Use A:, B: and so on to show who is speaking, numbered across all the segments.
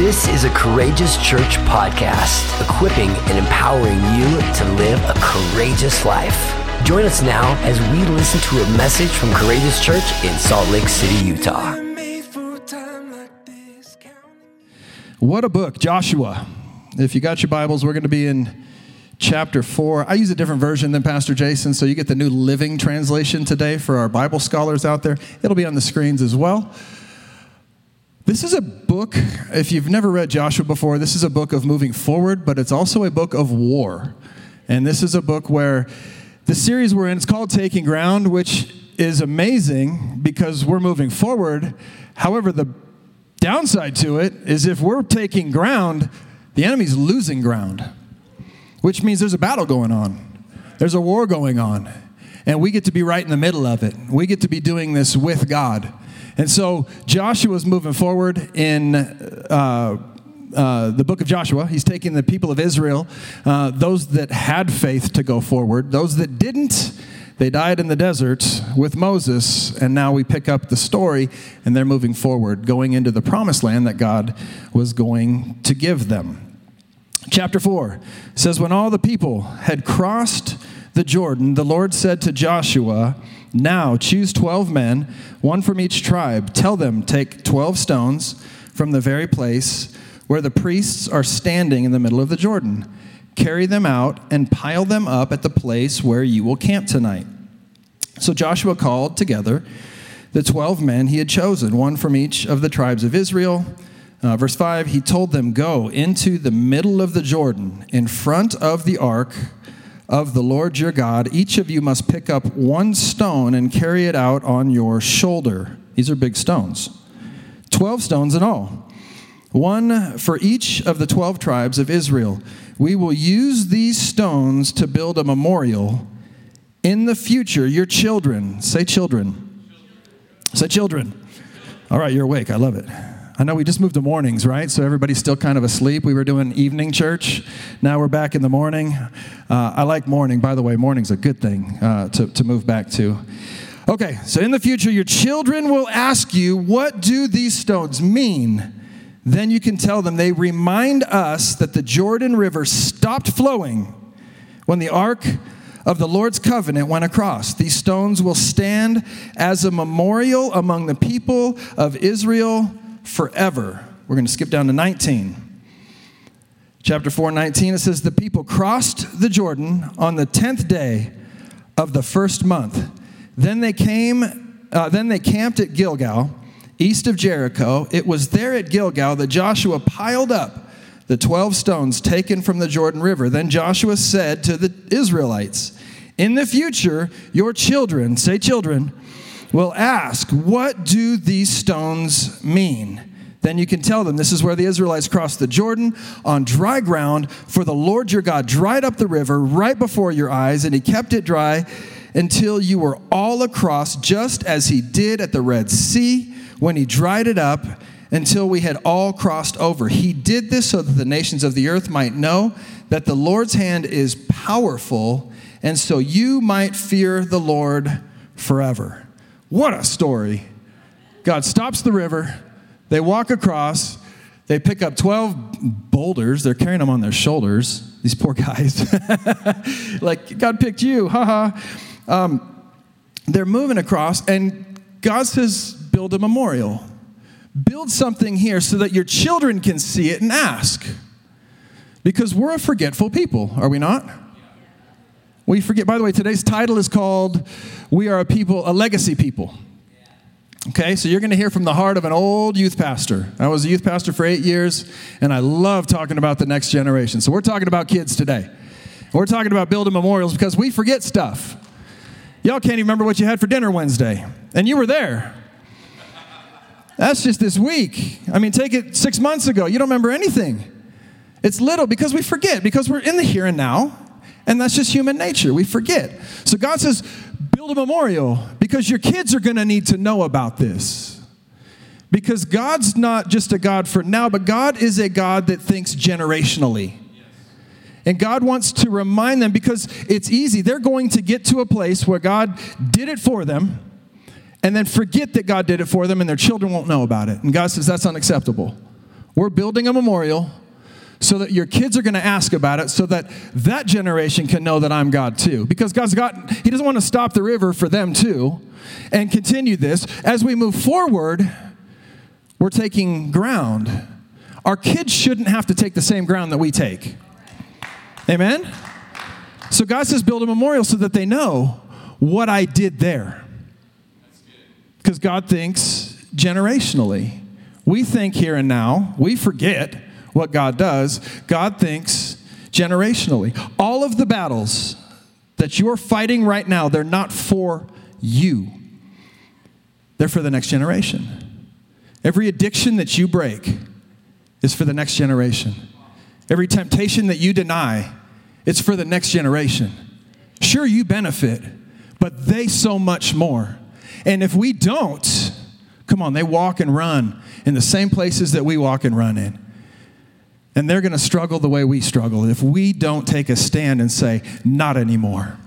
A: This is a Courageous Church podcast, equipping and empowering you to live a courageous life. Join us now as we listen to a message from Courageous Church in Salt Lake City, Utah.
B: What a book, Joshua. If you got your Bibles, we're going to be in chapter 4. I use a different version than Pastor Jason, so you get the New Living Translation today for our Bible scholars out there. It'll be on the screens as well. This is a book, if you've never read Joshua before, this is a book of moving forward, but it's also a book of war. And this is a book where the series we're in, it's called Taking Ground, which is amazing because we're moving forward. However, the downside to it is if we're taking ground, the enemy's losing ground, which means there's a battle going on, there's a war going on, and we get to be right in the middle of it. We get to be doing this with God. And so Joshua's moving forward in uh, uh, the book of Joshua. He's taking the people of Israel, uh, those that had faith to go forward, those that didn't. They died in the desert with Moses, and now we pick up the story, and they're moving forward, going into the promised land that God was going to give them. Chapter 4 says, When all the people had crossed the Jordan, the Lord said to Joshua, now choose 12 men, one from each tribe. Tell them, take 12 stones from the very place where the priests are standing in the middle of the Jordan. Carry them out and pile them up at the place where you will camp tonight. So Joshua called together the 12 men he had chosen, one from each of the tribes of Israel. Uh, verse 5 He told them, Go into the middle of the Jordan in front of the ark of the Lord your God, each of you must pick up one stone and carry it out on your shoulder. These are big stones. Twelve stones in all. One for each of the twelve tribes of Israel. We will use these stones to build a memorial. In the future, your children, say children. Say children. All right, you're awake. I love it. I know we just moved to mornings, right? So everybody's still kind of asleep. We were doing evening church. Now we're back in the morning. Uh, I like morning. By the way, morning's a good thing uh, to, to move back to. Okay, so in the future, your children will ask you, What do these stones mean? Then you can tell them they remind us that the Jordan River stopped flowing when the ark of the Lord's covenant went across. These stones will stand as a memorial among the people of Israel forever. We're going to skip down to 19. Chapter 4, 19, it says, The people crossed the Jordan on the 10th day of the first month. Then they came, uh, then they camped at Gilgal, east of Jericho. It was there at Gilgal that Joshua piled up the 12 stones taken from the Jordan River. Then Joshua said to the Israelites, In the future, your children, say children, will ask, What do these stones mean? Then you can tell them this is where the Israelites crossed the Jordan on dry ground, for the Lord your God dried up the river right before your eyes, and he kept it dry until you were all across, just as he did at the Red Sea when he dried it up until we had all crossed over. He did this so that the nations of the earth might know that the Lord's hand is powerful, and so you might fear the Lord forever. What a story! God stops the river, they walk across, they pick up 12 boulders, they're carrying them on their shoulders, these poor guys. like, God picked you, haha. Um, they're moving across, and God says, build a memorial. Build something here so that your children can see it and ask. Because we're a forgetful people, are we not? We forget, by the way, today's title is called We Are a People, a Legacy People. Okay, so you're going to hear from the heart of an old youth pastor. I was a youth pastor for eight years, and I love talking about the next generation. So we're talking about kids today. We're talking about building memorials because we forget stuff. Y'all can't even remember what you had for dinner Wednesday, and you were there. That's just this week. I mean, take it six months ago. You don't remember anything. It's little because we forget, because we're in the here and now. And that's just human nature. We forget. So God says, build a memorial because your kids are going to need to know about this. Because God's not just a God for now, but God is a God that thinks generationally. And God wants to remind them because it's easy. They're going to get to a place where God did it for them and then forget that God did it for them and their children won't know about it. And God says that's unacceptable. we're building a memorial so that your kids are going to ask about it so that that generation can know that I'm God too. Because God's got, He doesn't want to stop the river for them too and continue this. As we move forward, we're taking ground. Our kids shouldn't have to take the same ground that we take. Amen? So God says, build a memorial so that they know what I did there. Because God thinks generationally. We think here and now, we forget what God does. God thinks generationally. All of the battles that you're fighting right now, they're not for you, they're for the next generation. Every addiction that you break is for the next generation. Every temptation that you deny, it's for the next generation. Sure, you benefit, but they so much more. And if we don't, come on, they walk and run in the same places that we walk and run in. And they're going to struggle the way we struggle if we don't take a stand and say, not anymore.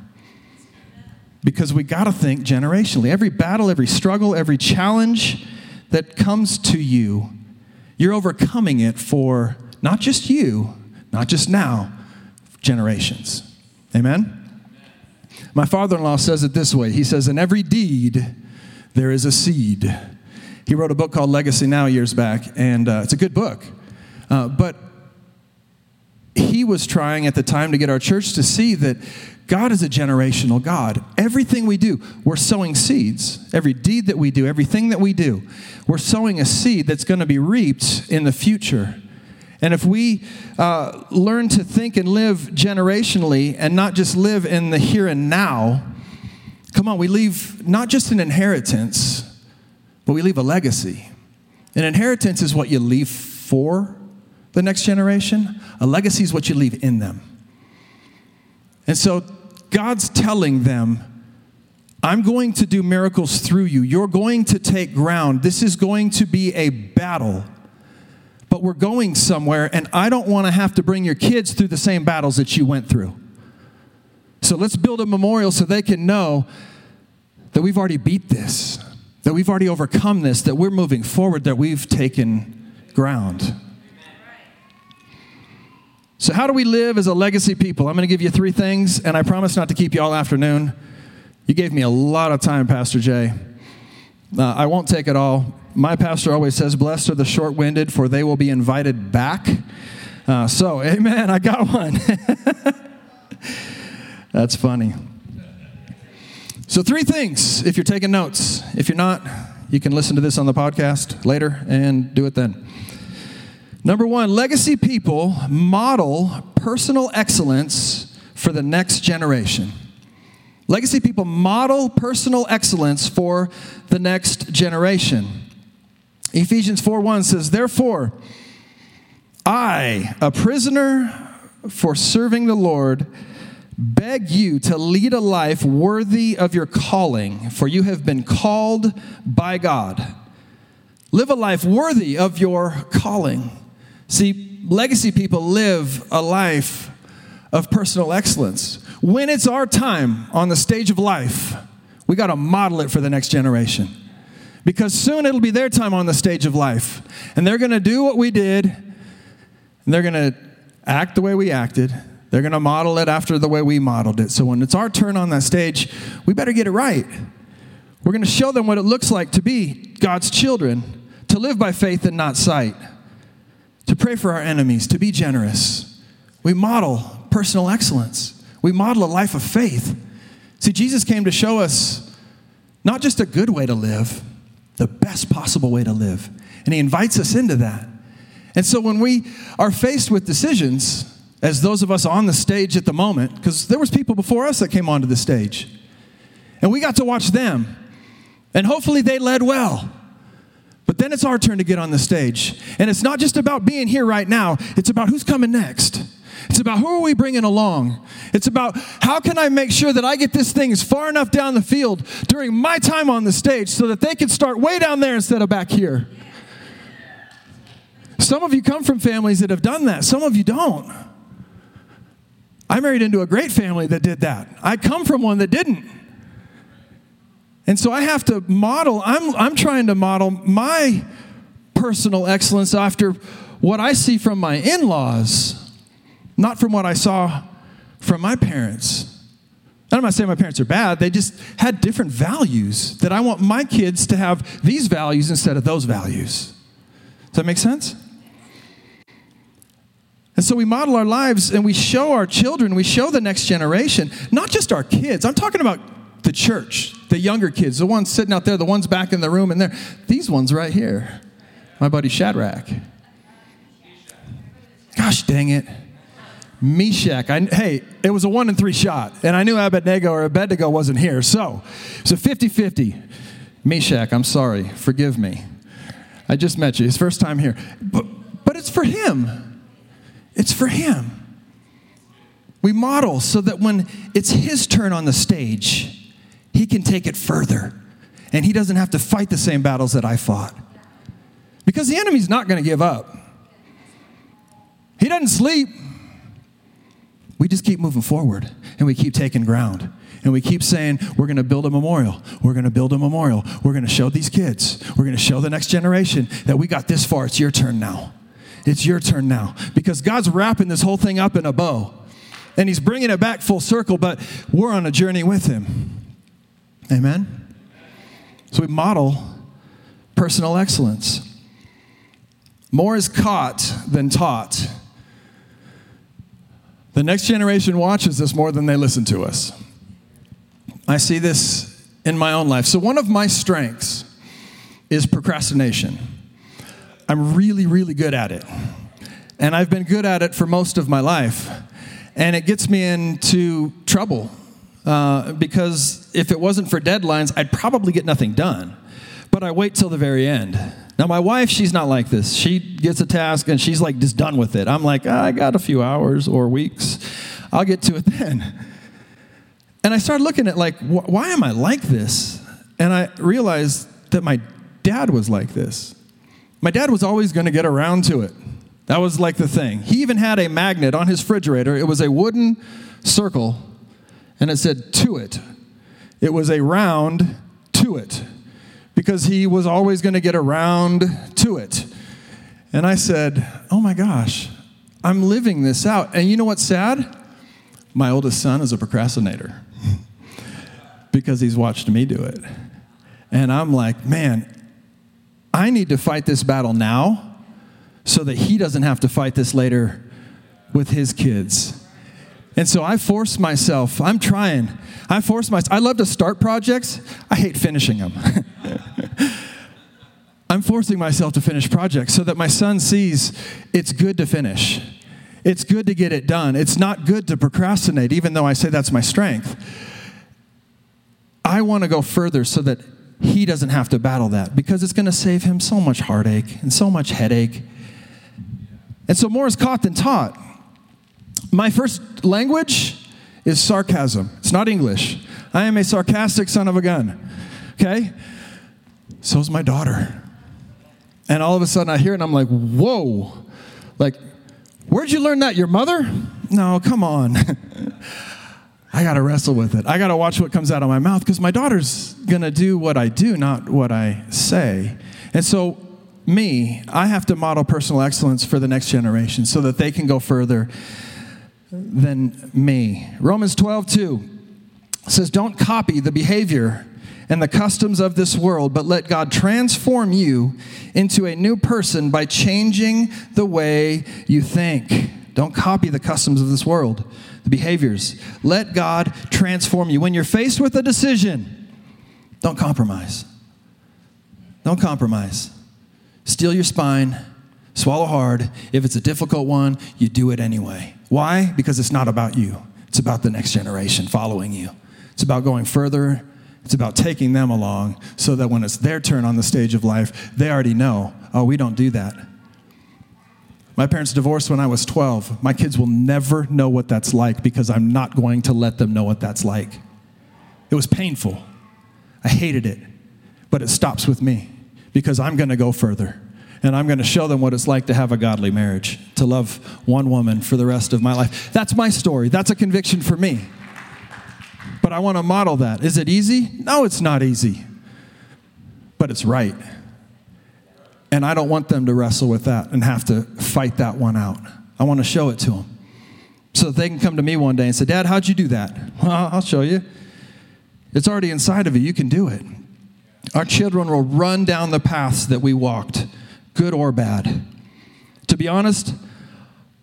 B: Because we got to think generationally. Every battle, every struggle, every challenge that comes to you, you're overcoming it for not just you, not just now, generations. Amen? My father in law says it this way He says, In every deed, there is a seed. He wrote a book called Legacy Now years back, and uh, it's a good book. Uh, but he was trying at the time to get our church to see that God is a generational God. Everything we do, we're sowing seeds. Every deed that we do, everything that we do, we're sowing a seed that's going to be reaped in the future. And if we uh, learn to think and live generationally and not just live in the here and now, come on, we leave not just an inheritance, but we leave a legacy. An inheritance is what you leave for the next generation, a legacy is what you leave in them. And so God's telling them, I'm going to do miracles through you. You're going to take ground. This is going to be a battle. But we're going somewhere, and I don't want to have to bring your kids through the same battles that you went through. So let's build a memorial so they can know that we've already beat this, that we've already overcome this, that we're moving forward, that we've taken ground. So, how do we live as a legacy people? I'm going to give you three things, and I promise not to keep you all afternoon. You gave me a lot of time, Pastor Jay. Uh, I won't take it all. My pastor always says, Blessed are the short winded, for they will be invited back. Uh, so, amen, I got one. That's funny. So, three things if you're taking notes. If you're not, you can listen to this on the podcast later and do it then. Number one, legacy people model personal excellence for the next generation. Legacy people model personal excellence for the next generation. Ephesians 4:1 says, "Therefore, I, a prisoner for serving the Lord, beg you to lead a life worthy of your calling, for you have been called by God. Live a life worthy of your calling." See, legacy people live a life of personal excellence. When it's our time on the stage of life, we got to model it for the next generation. Because soon it'll be their time on the stage of life. And they're going to do what we did, and they're going to act the way we acted. They're going to model it after the way we modeled it. So when it's our turn on that stage, we better get it right. We're going to show them what it looks like to be God's children, to live by faith and not sight pray for our enemies, to be generous. We model personal excellence. We model a life of faith. See, Jesus came to show us not just a good way to live, the best possible way to live. And he invites us into that. And so when we are faced with decisions, as those of us on the stage at the moment, because there was people before us that came onto the stage, and we got to watch them, and hopefully they led well. But then it's our turn to get on the stage. And it's not just about being here right now, it's about who's coming next. It's about who are we bringing along. It's about how can I make sure that I get this thing as far enough down the field during my time on the stage so that they can start way down there instead of back here. Some of you come from families that have done that, some of you don't. I married into a great family that did that. I come from one that didn't. And so I have to model, I'm, I'm trying to model my personal excellence after what I see from my in laws, not from what I saw from my parents. And I'm not saying my parents are bad, they just had different values that I want my kids to have these values instead of those values. Does that make sense? And so we model our lives and we show our children, we show the next generation, not just our kids. I'm talking about the church, the younger kids, the ones sitting out there, the ones back in the room, and there, these ones right here. My buddy Shadrach. Gosh dang it. Meshach. I, hey, it was a one in three shot, and I knew Abednego or Abednego wasn't here. So it's a 50 50. Meshach, I'm sorry. Forgive me. I just met you. His first time here. But, but it's for him. It's for him. We model so that when it's his turn on the stage, he can take it further. And he doesn't have to fight the same battles that I fought. Because the enemy's not going to give up. He doesn't sleep. We just keep moving forward and we keep taking ground. And we keep saying, we're going to build a memorial. We're going to build a memorial. We're going to show these kids. We're going to show the next generation that we got this far. It's your turn now. It's your turn now. Because God's wrapping this whole thing up in a bow. And He's bringing it back full circle, but we're on a journey with Him. Amen? So we model personal excellence. More is caught than taught. The next generation watches this more than they listen to us. I see this in my own life. So, one of my strengths is procrastination. I'm really, really good at it. And I've been good at it for most of my life. And it gets me into trouble uh, because if it wasn't for deadlines, I'd probably get nothing done. But I wait till the very end. Now, my wife, she's not like this. She gets a task and she's like just done with it. I'm like, I got a few hours or weeks. I'll get to it then. And I started looking at like, wh- why am I like this? And I realized that my dad was like this. My dad was always going to get around to it. That was like the thing. He even had a magnet on his refrigerator. It was a wooden circle, and it said to it. It was a round to it because he was always going to get around to it. And I said, Oh my gosh, I'm living this out. And you know what's sad? My oldest son is a procrastinator because he's watched me do it. And I'm like, Man, I need to fight this battle now so that he doesn't have to fight this later with his kids. And so I force myself, I'm trying. I force myself. I love to start projects, I hate finishing them. I'm forcing myself to finish projects so that my son sees it's good to finish. It's good to get it done. It's not good to procrastinate, even though I say that's my strength. I want to go further so that he doesn't have to battle that because it's going to save him so much heartache and so much headache. And so more is caught than taught. My first language is sarcasm. It's not English. I am a sarcastic son of a gun. Okay? So's my daughter. And all of a sudden I hear it and I'm like, whoa. Like, where'd you learn that? Your mother? No, come on. I got to wrestle with it. I got to watch what comes out of my mouth because my daughter's to do what I do, not what I say. And so, me, I have to model personal excellence for the next generation so that they can go further than me. Romans 12, 2 says, Don't copy the behavior and the customs of this world, but let God transform you into a new person by changing the way you think. Don't copy the customs of this world, the behaviors. Let God transform you. When you're faced with a decision, don't compromise. Don't compromise. Steel your spine, swallow hard. If it's a difficult one, you do it anyway. Why? Because it's not about you, it's about the next generation following you. It's about going further. It's about taking them along so that when it's their turn on the stage of life, they already know, oh, we don't do that. My parents divorced when I was 12. My kids will never know what that's like because I'm not going to let them know what that's like. It was painful. I hated it. But it stops with me because I'm going to go further. And I'm going to show them what it's like to have a godly marriage, to love one woman for the rest of my life. That's my story. That's a conviction for me. But I want to model that. Is it easy? No, it's not easy. But it's right. And I don't want them to wrestle with that and have to fight that one out. I want to show it to them so that they can come to me one day and say, Dad, how'd you do that? Well, I'll show you. It's already inside of you. You can do it. Our children will run down the paths that we walked, good or bad. To be honest,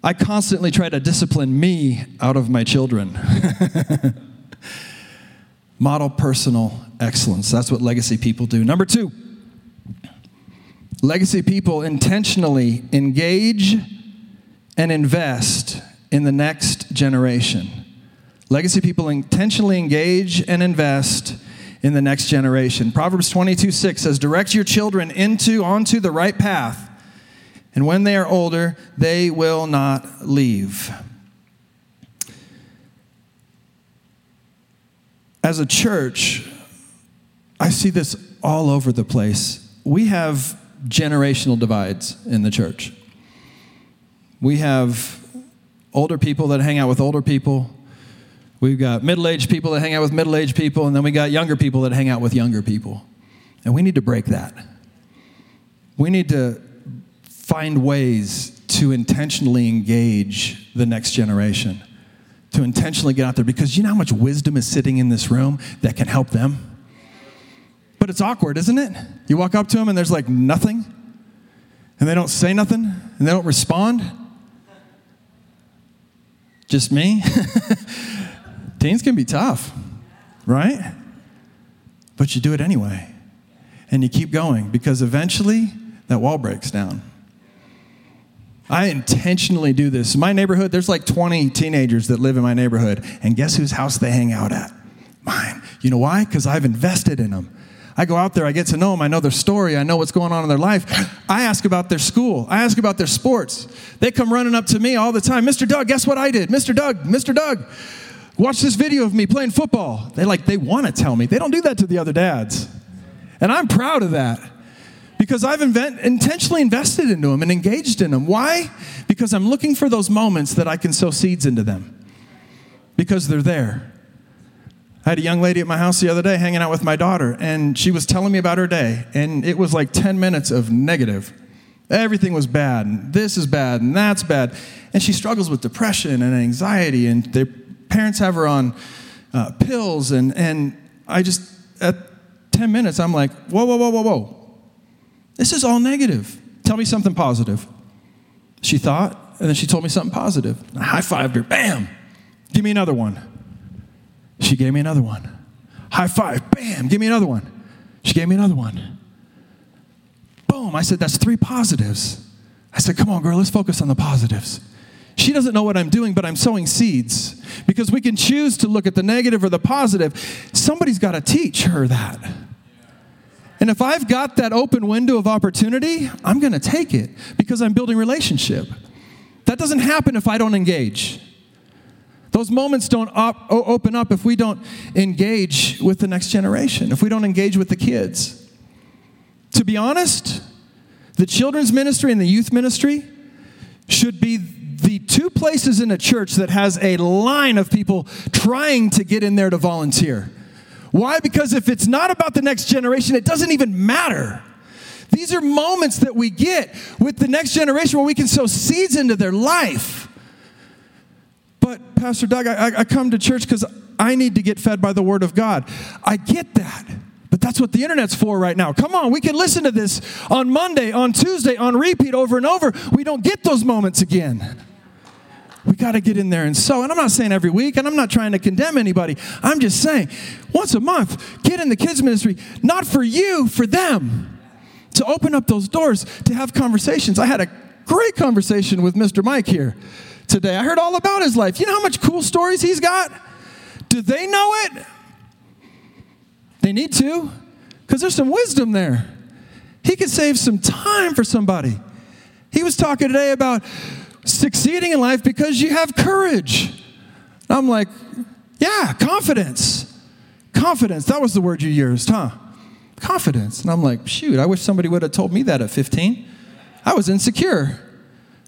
B: I constantly try to discipline me out of my children. Model personal excellence. That's what legacy people do. Number two, legacy people intentionally engage and invest in the next generation. Legacy people intentionally engage and invest in the next generation. Proverbs 22 6 says, Direct your children into, onto the right path, and when they are older, they will not leave. As a church, I see this all over the place. We have generational divides in the church. We have older people that hang out with older people. We've got middle aged people that hang out with middle aged people, and then we got younger people that hang out with younger people. And we need to break that. We need to find ways to intentionally engage the next generation, to intentionally get out there, because you know how much wisdom is sitting in this room that can help them? But it's awkward, isn't it? You walk up to them and there's like nothing, and they don't say nothing, and they don't respond. Just me? Teens can be tough, right? But you do it anyway. And you keep going because eventually that wall breaks down. I intentionally do this. In my neighborhood, there's like 20 teenagers that live in my neighborhood. And guess whose house they hang out at? Mine. You know why? Because I've invested in them. I go out there, I get to know them, I know their story, I know what's going on in their life. I ask about their school, I ask about their sports. They come running up to me all the time, Mr. Doug, guess what I did? Mr. Doug, Mr. Doug, watch this video of me playing football. They like, they want to tell me. They don't do that to the other dads. And I'm proud of that because I've invent, intentionally invested into them and engaged in them. Why? Because I'm looking for those moments that I can sow seeds into them because they're there. I had a young lady at my house the other day hanging out with my daughter, and she was telling me about her day, and it was like 10 minutes of negative. Everything was bad, and this is bad, and that's bad. And she struggles with depression and anxiety, and their parents have her on uh, pills. And, and I just, at 10 minutes, I'm like, whoa, whoa, whoa, whoa, whoa. This is all negative. Tell me something positive. She thought, and then she told me something positive. I high fived her, bam, give me another one. She gave me another one. High five, bam, give me another one. She gave me another one. Boom, I said, that's three positives. I said, come on, girl, let's focus on the positives. She doesn't know what I'm doing, but I'm sowing seeds because we can choose to look at the negative or the positive. Somebody's got to teach her that. And if I've got that open window of opportunity, I'm going to take it because I'm building relationship. That doesn't happen if I don't engage. Those moments don't op- open up if we don't engage with the next generation, if we don't engage with the kids. To be honest, the children's ministry and the youth ministry should be the two places in a church that has a line of people trying to get in there to volunteer. Why? Because if it's not about the next generation, it doesn't even matter. These are moments that we get with the next generation where we can sow seeds into their life. But, Pastor Doug, I, I come to church because I need to get fed by the Word of God. I get that. But that's what the internet's for right now. Come on, we can listen to this on Monday, on Tuesday, on repeat over and over. We don't get those moments again. We got to get in there and sow. And I'm not saying every week, and I'm not trying to condemn anybody. I'm just saying once a month, get in the kids' ministry, not for you, for them, to open up those doors, to have conversations. I had a great conversation with Mr. Mike here today. I heard all about his life. You know how much cool stories he's got? Do they know it? They need to, because there's some wisdom there. He could save some time for somebody. He was talking today about succeeding in life because you have courage. I'm like, yeah, confidence. Confidence. That was the word you used, huh? Confidence. And I'm like, shoot, I wish somebody would have told me that at 15. I was insecure.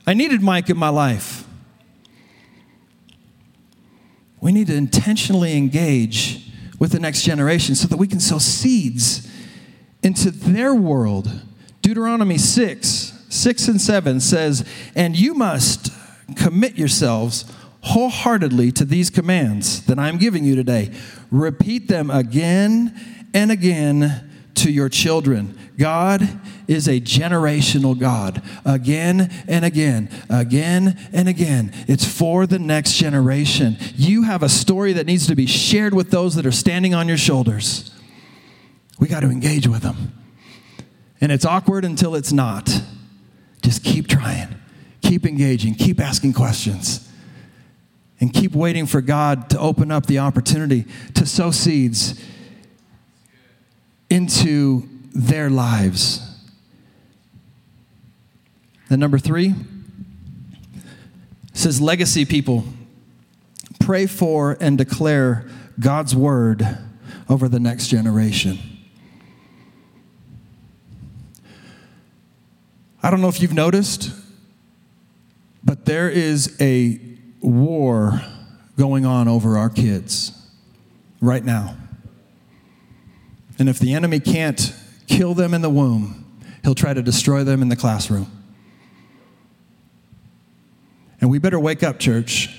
B: I needed Mike in my life. We need to intentionally engage with the next generation so that we can sow seeds into their world Deuteronomy 6, 6 and 7 says, And you must commit yourselves wholeheartedly to these commands that I'm giving you today. Repeat them again and again to your children. God is a generational God. Again and again, again and again. It's for the next generation. You have a story that needs to be shared with those that are standing on your shoulders. We got to engage with them. And it's awkward until it's not. Just keep trying, keep engaging, keep asking questions, and keep waiting for God to open up the opportunity to sow seeds into their lives. And number three says legacy people pray for and declare God's word over the next generation. I don't know if you've noticed, but there is a war going on over our kids right now. And if the enemy can't kill them in the womb, he'll try to destroy them in the classroom. And we better wake up, church.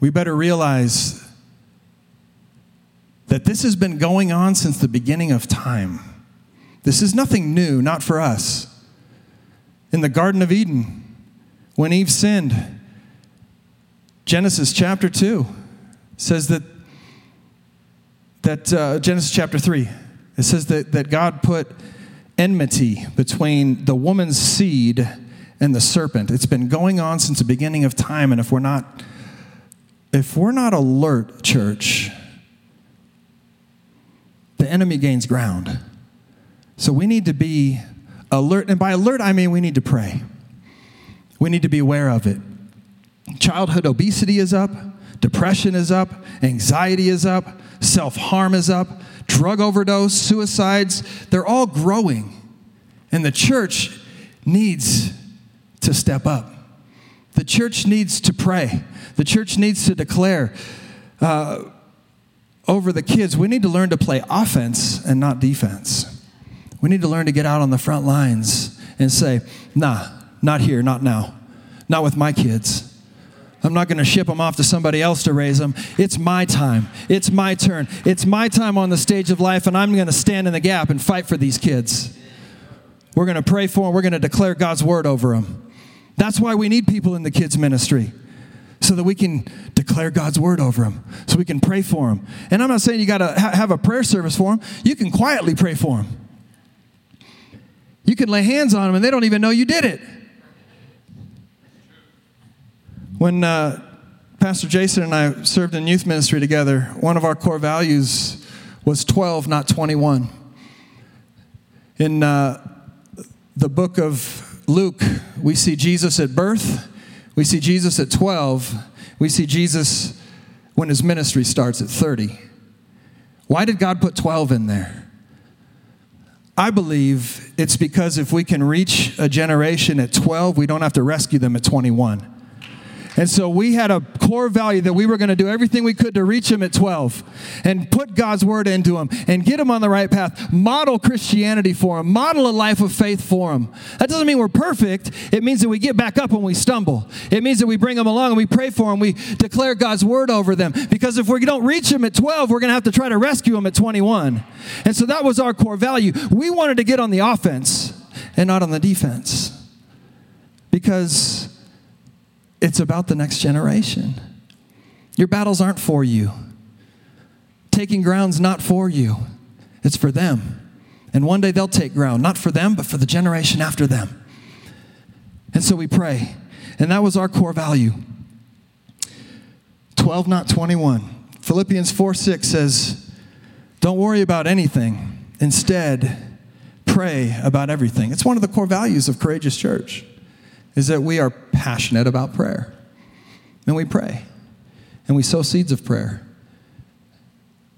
B: We better realize that this has been going on since the beginning of time. This is nothing new, not for us. In the Garden of Eden, when Eve sinned, Genesis chapter 2 says that, that uh, Genesis chapter 3, it says that, that God put enmity between the woman's seed and the serpent. It's been going on since the beginning of time, and if we're not if we're not alert, church, the enemy gains ground. So we need to be alert. And by alert, I mean we need to pray. We need to be aware of it. Childhood obesity is up, depression is up, anxiety is up, self harm is up, drug overdose, suicides, they're all growing. And the church needs to step up. The church needs to pray. The church needs to declare uh, over the kids. We need to learn to play offense and not defense. We need to learn to get out on the front lines and say, nah, not here, not now, not with my kids. I'm not going to ship them off to somebody else to raise them. It's my time. It's my turn. It's my time on the stage of life, and I'm going to stand in the gap and fight for these kids. We're going to pray for them. We're going to declare God's word over them. That's why we need people in the kids' ministry, so that we can declare God's word over them, so we can pray for them. And I'm not saying you got to ha- have a prayer service for them, you can quietly pray for them. You can lay hands on them and they don't even know you did it. When uh, Pastor Jason and I served in youth ministry together, one of our core values was 12, not 21. In uh, the book of Luke, we see Jesus at birth, we see Jesus at 12, we see Jesus when his ministry starts at 30. Why did God put 12 in there? I believe it's because if we can reach a generation at 12, we don't have to rescue them at 21. And so we had a core value that we were going to do everything we could to reach them at 12 and put God's word into them and get them on the right path, model Christianity for them, model a life of faith for them. That doesn't mean we're perfect. It means that we get back up when we stumble. It means that we bring them along and we pray for them. We declare God's word over them. Because if we don't reach them at 12, we're going to have to try to rescue them at 21. And so that was our core value. We wanted to get on the offense and not on the defense. Because it's about the next generation. Your battles aren't for you. Taking ground's not for you, it's for them. And one day they'll take ground, not for them, but for the generation after them. And so we pray. And that was our core value 12, not 21. Philippians 4 6 says, Don't worry about anything. Instead, pray about everything. It's one of the core values of Courageous Church is that we are passionate about prayer. And we pray. And we sow seeds of prayer.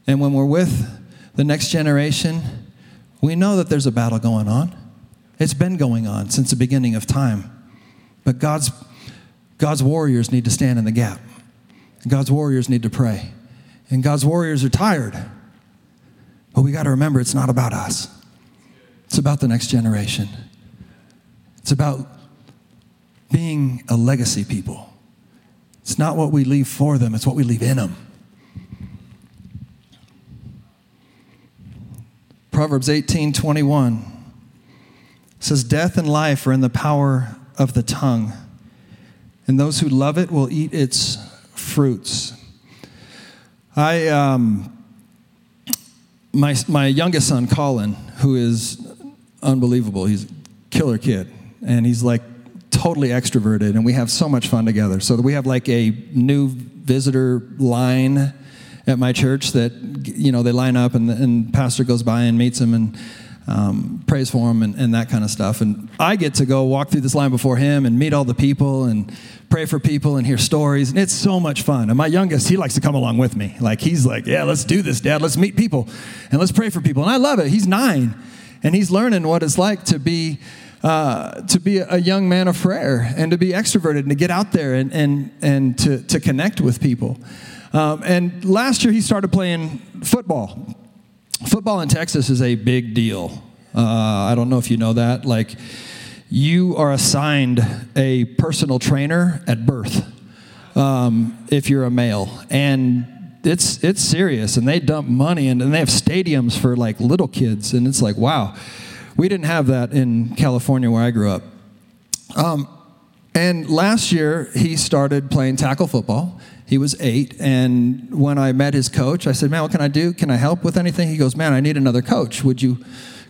B: And when we're with the next generation, we know that there's a battle going on. It's been going on since the beginning of time. But God's, God's warriors need to stand in the gap. God's warriors need to pray. And God's warriors are tired. But we got to remember it's not about us, it's about the next generation. It's about being a legacy people. It's not what we leave for them, it's what we leave in them. Proverbs 18 21 says, Death and life are in the power of the tongue, and those who love it will eat its fruits. I, um, my, my youngest son, Colin, who is unbelievable, he's a killer kid, and he's like totally extroverted, and we have so much fun together. So we have like a new visitor line at my church that you know they line up, and, and pastor goes by and meets him and um, prays for him and, and that kind of stuff. And I get to go walk through this line before him and meet all the people and pray for people and hear stories, and it's so much fun. And my youngest, he likes to come along with me. Like he's like, yeah, let's do this, Dad. Let's meet people and let's pray for people. And I love it. He's nine, and he's learning what it's like to be uh, to be a young man of prayer and to be extroverted and to get out there and, and, and to, to connect with people. Um, and last year he started playing football. Football in Texas is a big deal. Uh, I don't know if you know that. Like, you are assigned a personal trainer at birth um, if you're a male. And it's, it's serious. And they dump money and, and they have stadiums for like little kids. And it's like, wow. We didn't have that in California where I grew up. Um, and last year, he started playing tackle football. He was eight. And when I met his coach, I said, Man, what can I do? Can I help with anything? He goes, Man, I need another coach. Would you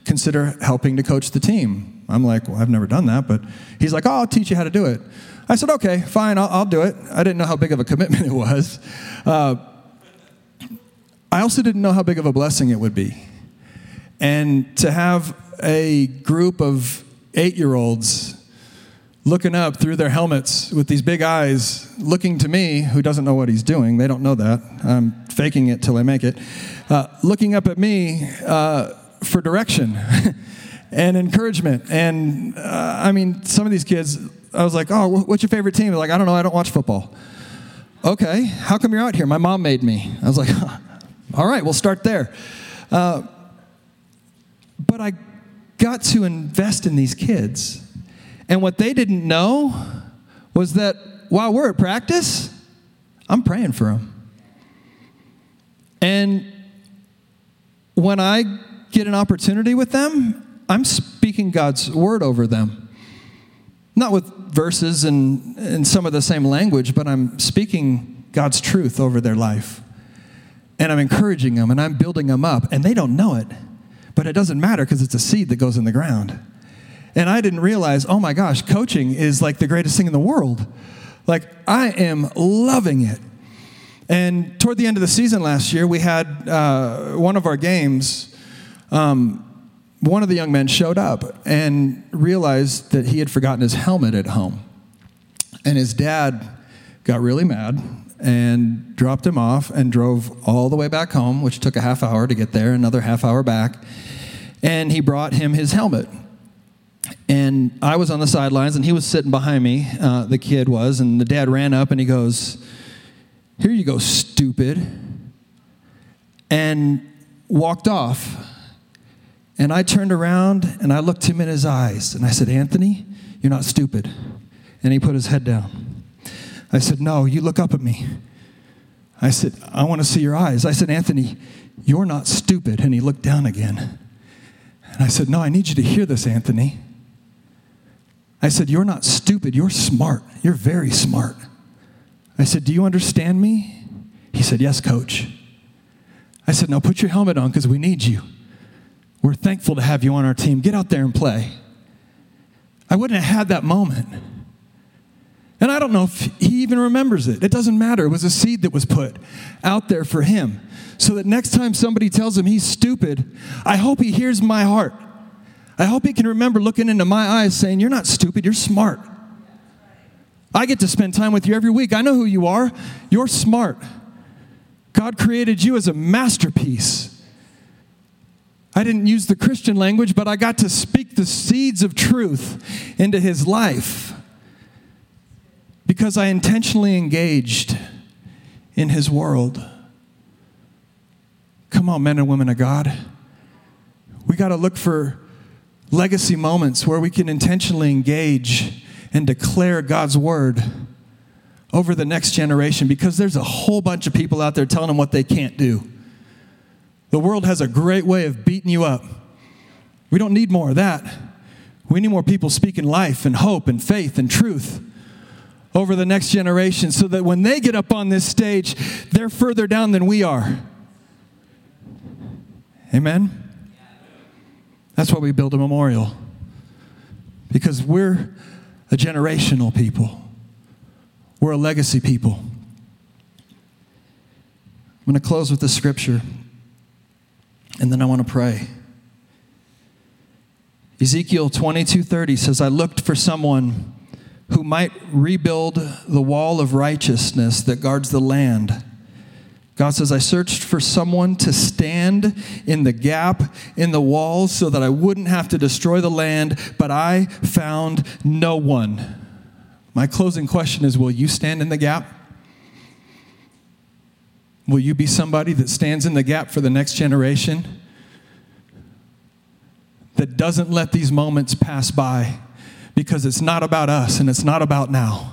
B: consider helping to coach the team? I'm like, Well, I've never done that. But he's like, Oh, I'll teach you how to do it. I said, Okay, fine, I'll, I'll do it. I didn't know how big of a commitment it was. Uh, I also didn't know how big of a blessing it would be. And to have a group of eight year olds looking up through their helmets with these big eyes, looking to me, who doesn't know what he's doing. They don't know that. I'm faking it till I make it. Uh, looking up at me uh, for direction and encouragement. And uh, I mean, some of these kids, I was like, oh, what's your favorite team? They're like, I don't know, I don't watch football. Okay, how come you're out here? My mom made me. I was like, all right, we'll start there. Uh, but I got to invest in these kids. And what they didn't know was that while we're at practice, I'm praying for them. And when I get an opportunity with them, I'm speaking God's word over them. Not with verses and, and some of the same language, but I'm speaking God's truth over their life. And I'm encouraging them and I'm building them up, and they don't know it. But it doesn't matter because it's a seed that goes in the ground. And I didn't realize, oh my gosh, coaching is like the greatest thing in the world. Like, I am loving it. And toward the end of the season last year, we had uh, one of our games. Um, one of the young men showed up and realized that he had forgotten his helmet at home. And his dad got really mad and dropped him off and drove all the way back home, which took a half hour to get there, another half hour back. And he brought him his helmet. And I was on the sidelines, and he was sitting behind me, uh, the kid was, and the dad ran up and he goes, Here you go, stupid. And walked off. And I turned around and I looked him in his eyes and I said, Anthony, you're not stupid. And he put his head down. I said, No, you look up at me. I said, I want to see your eyes. I said, Anthony, you're not stupid. And he looked down again. And I said, No, I need you to hear this, Anthony. I said, You're not stupid. You're smart. You're very smart. I said, Do you understand me? He said, Yes, coach. I said, Now put your helmet on because we need you. We're thankful to have you on our team. Get out there and play. I wouldn't have had that moment and I don't know if he even remembers it. It doesn't matter. It was a seed that was put out there for him. So that next time somebody tells him he's stupid, I hope he hears my heart. I hope he can remember looking into my eyes saying, You're not stupid, you're smart. I get to spend time with you every week. I know who you are. You're smart. God created you as a masterpiece. I didn't use the Christian language, but I got to speak the seeds of truth into his life because I intentionally engaged in his world. Come on, men and women of God. We got to look for legacy moments where we can intentionally engage and declare God's word over the next generation because there's a whole bunch of people out there telling them what they can't do. The world has a great way of beating you up. We don't need more of that. We need more people speaking life and hope and faith and truth over the next generation so that when they get up on this stage, they're further down than we are. Amen? That's why we build a memorial. Because we're a generational people, we're a legacy people. I'm going to close with the scripture, and then I want to pray. Ezekiel 22:30 says, "I looked for someone who might rebuild the wall of righteousness that guards the land." God says, I searched for someone to stand in the gap in the walls so that I wouldn't have to destroy the land, but I found no one. My closing question is Will you stand in the gap? Will you be somebody that stands in the gap for the next generation? That doesn't let these moments pass by because it's not about us and it's not about now.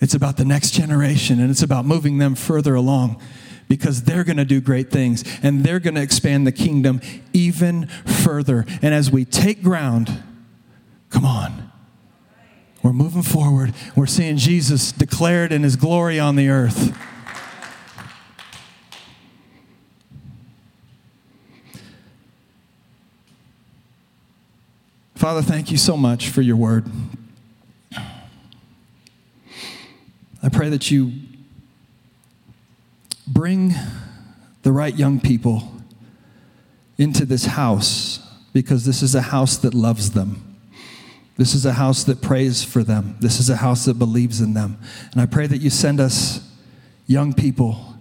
B: It's about the next generation and it's about moving them further along because they're going to do great things and they're going to expand the kingdom even further. And as we take ground, come on. We're moving forward. We're seeing Jesus declared in his glory on the earth. Father, thank you so much for your word. I pray that you bring the right young people into this house because this is a house that loves them. This is a house that prays for them. This is a house that believes in them. And I pray that you send us young people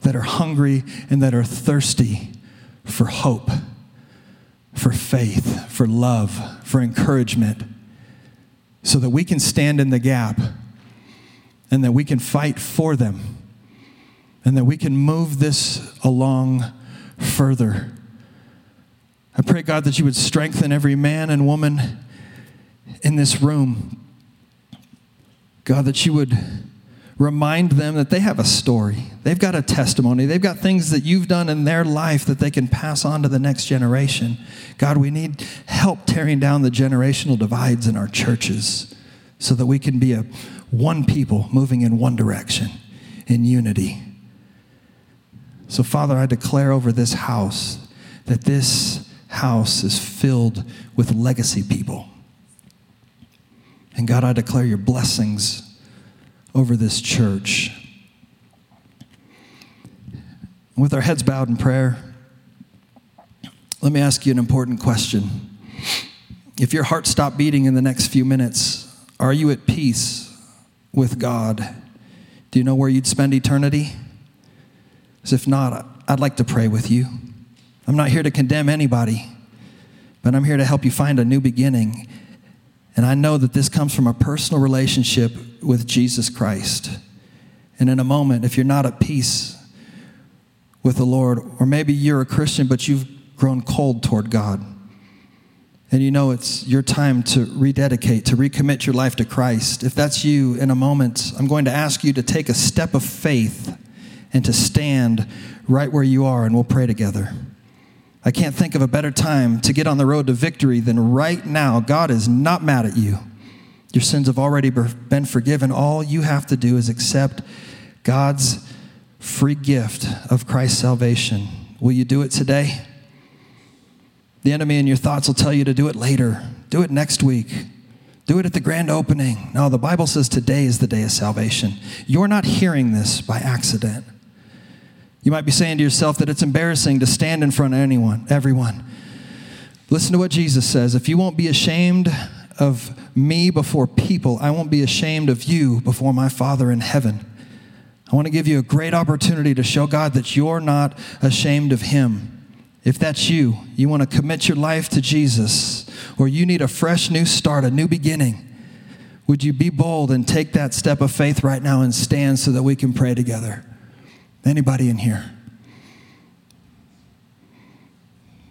B: that are hungry and that are thirsty for hope, for faith, for love, for encouragement, so that we can stand in the gap and that we can fight for them and that we can move this along further. I pray, God, that you would strengthen every man and woman in this room. God, that you would remind them that they have a story. They've got a testimony. They've got things that you've done in their life that they can pass on to the next generation. God, we need help tearing down the generational divides in our churches so that we can be a one people moving in one direction in unity. So, Father, I declare over this house that this house is filled with legacy people. And God, I declare your blessings over this church. With our heads bowed in prayer, let me ask you an important question. If your heart stopped beating in the next few minutes, are you at peace with God, do you know where you'd spend eternity? As if not, I'd like to pray with you. I'm not here to condemn anybody, but I'm here to help you find a new beginning. And I know that this comes from a personal relationship with Jesus Christ. And in a moment, if you're not at peace with the Lord, or maybe you're a Christian, but you've grown cold toward God, and you know it's your time to rededicate, to recommit your life to Christ, if that's you in a moment, I'm going to ask you to take a step of faith and to stand right where you are, and we'll pray together. I can't think of a better time to get on the road to victory than right now. God is not mad at you. Your sins have already been forgiven. All you have to do is accept God's free gift of Christ's salvation. Will you do it today? The enemy in your thoughts will tell you to do it later. Do it next week. Do it at the grand opening. No, the Bible says today is the day of salvation. You're not hearing this by accident. You might be saying to yourself that it's embarrassing to stand in front of anyone, everyone. Listen to what Jesus says. If you won't be ashamed of me before people, I won't be ashamed of you before my Father in heaven. I want to give you a great opportunity to show God that you're not ashamed of him. If that's you, you want to commit your life to Jesus, or you need a fresh new start, a new beginning, would you be bold and take that step of faith right now and stand so that we can pray together? Anybody in here?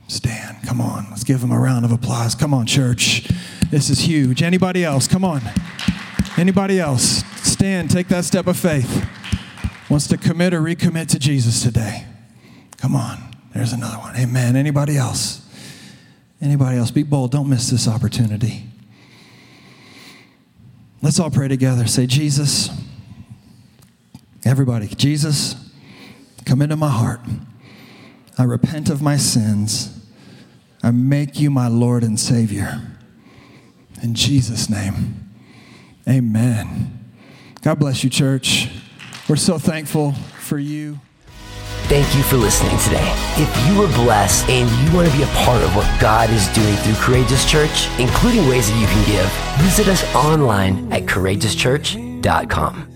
B: Stand. Come on, let's give them a round of applause. Come on, church. This is huge. Anybody else? Come on. Anybody else? Stand, take that step of faith. Wants to commit or recommit to Jesus today. Come on. There's another one. Amen. Anybody else? Anybody else? Be bold. Don't miss this opportunity. Let's all pray together. Say, Jesus, everybody, Jesus, come into my heart. I repent of my sins. I make you my Lord and Savior. In Jesus' name, amen. God bless you, church. We're so thankful for you.
A: Thank you for listening today. If you were blessed and you want to be a part of what God is doing through Courageous Church, including ways that you can give, visit us online at courageouschurch.com.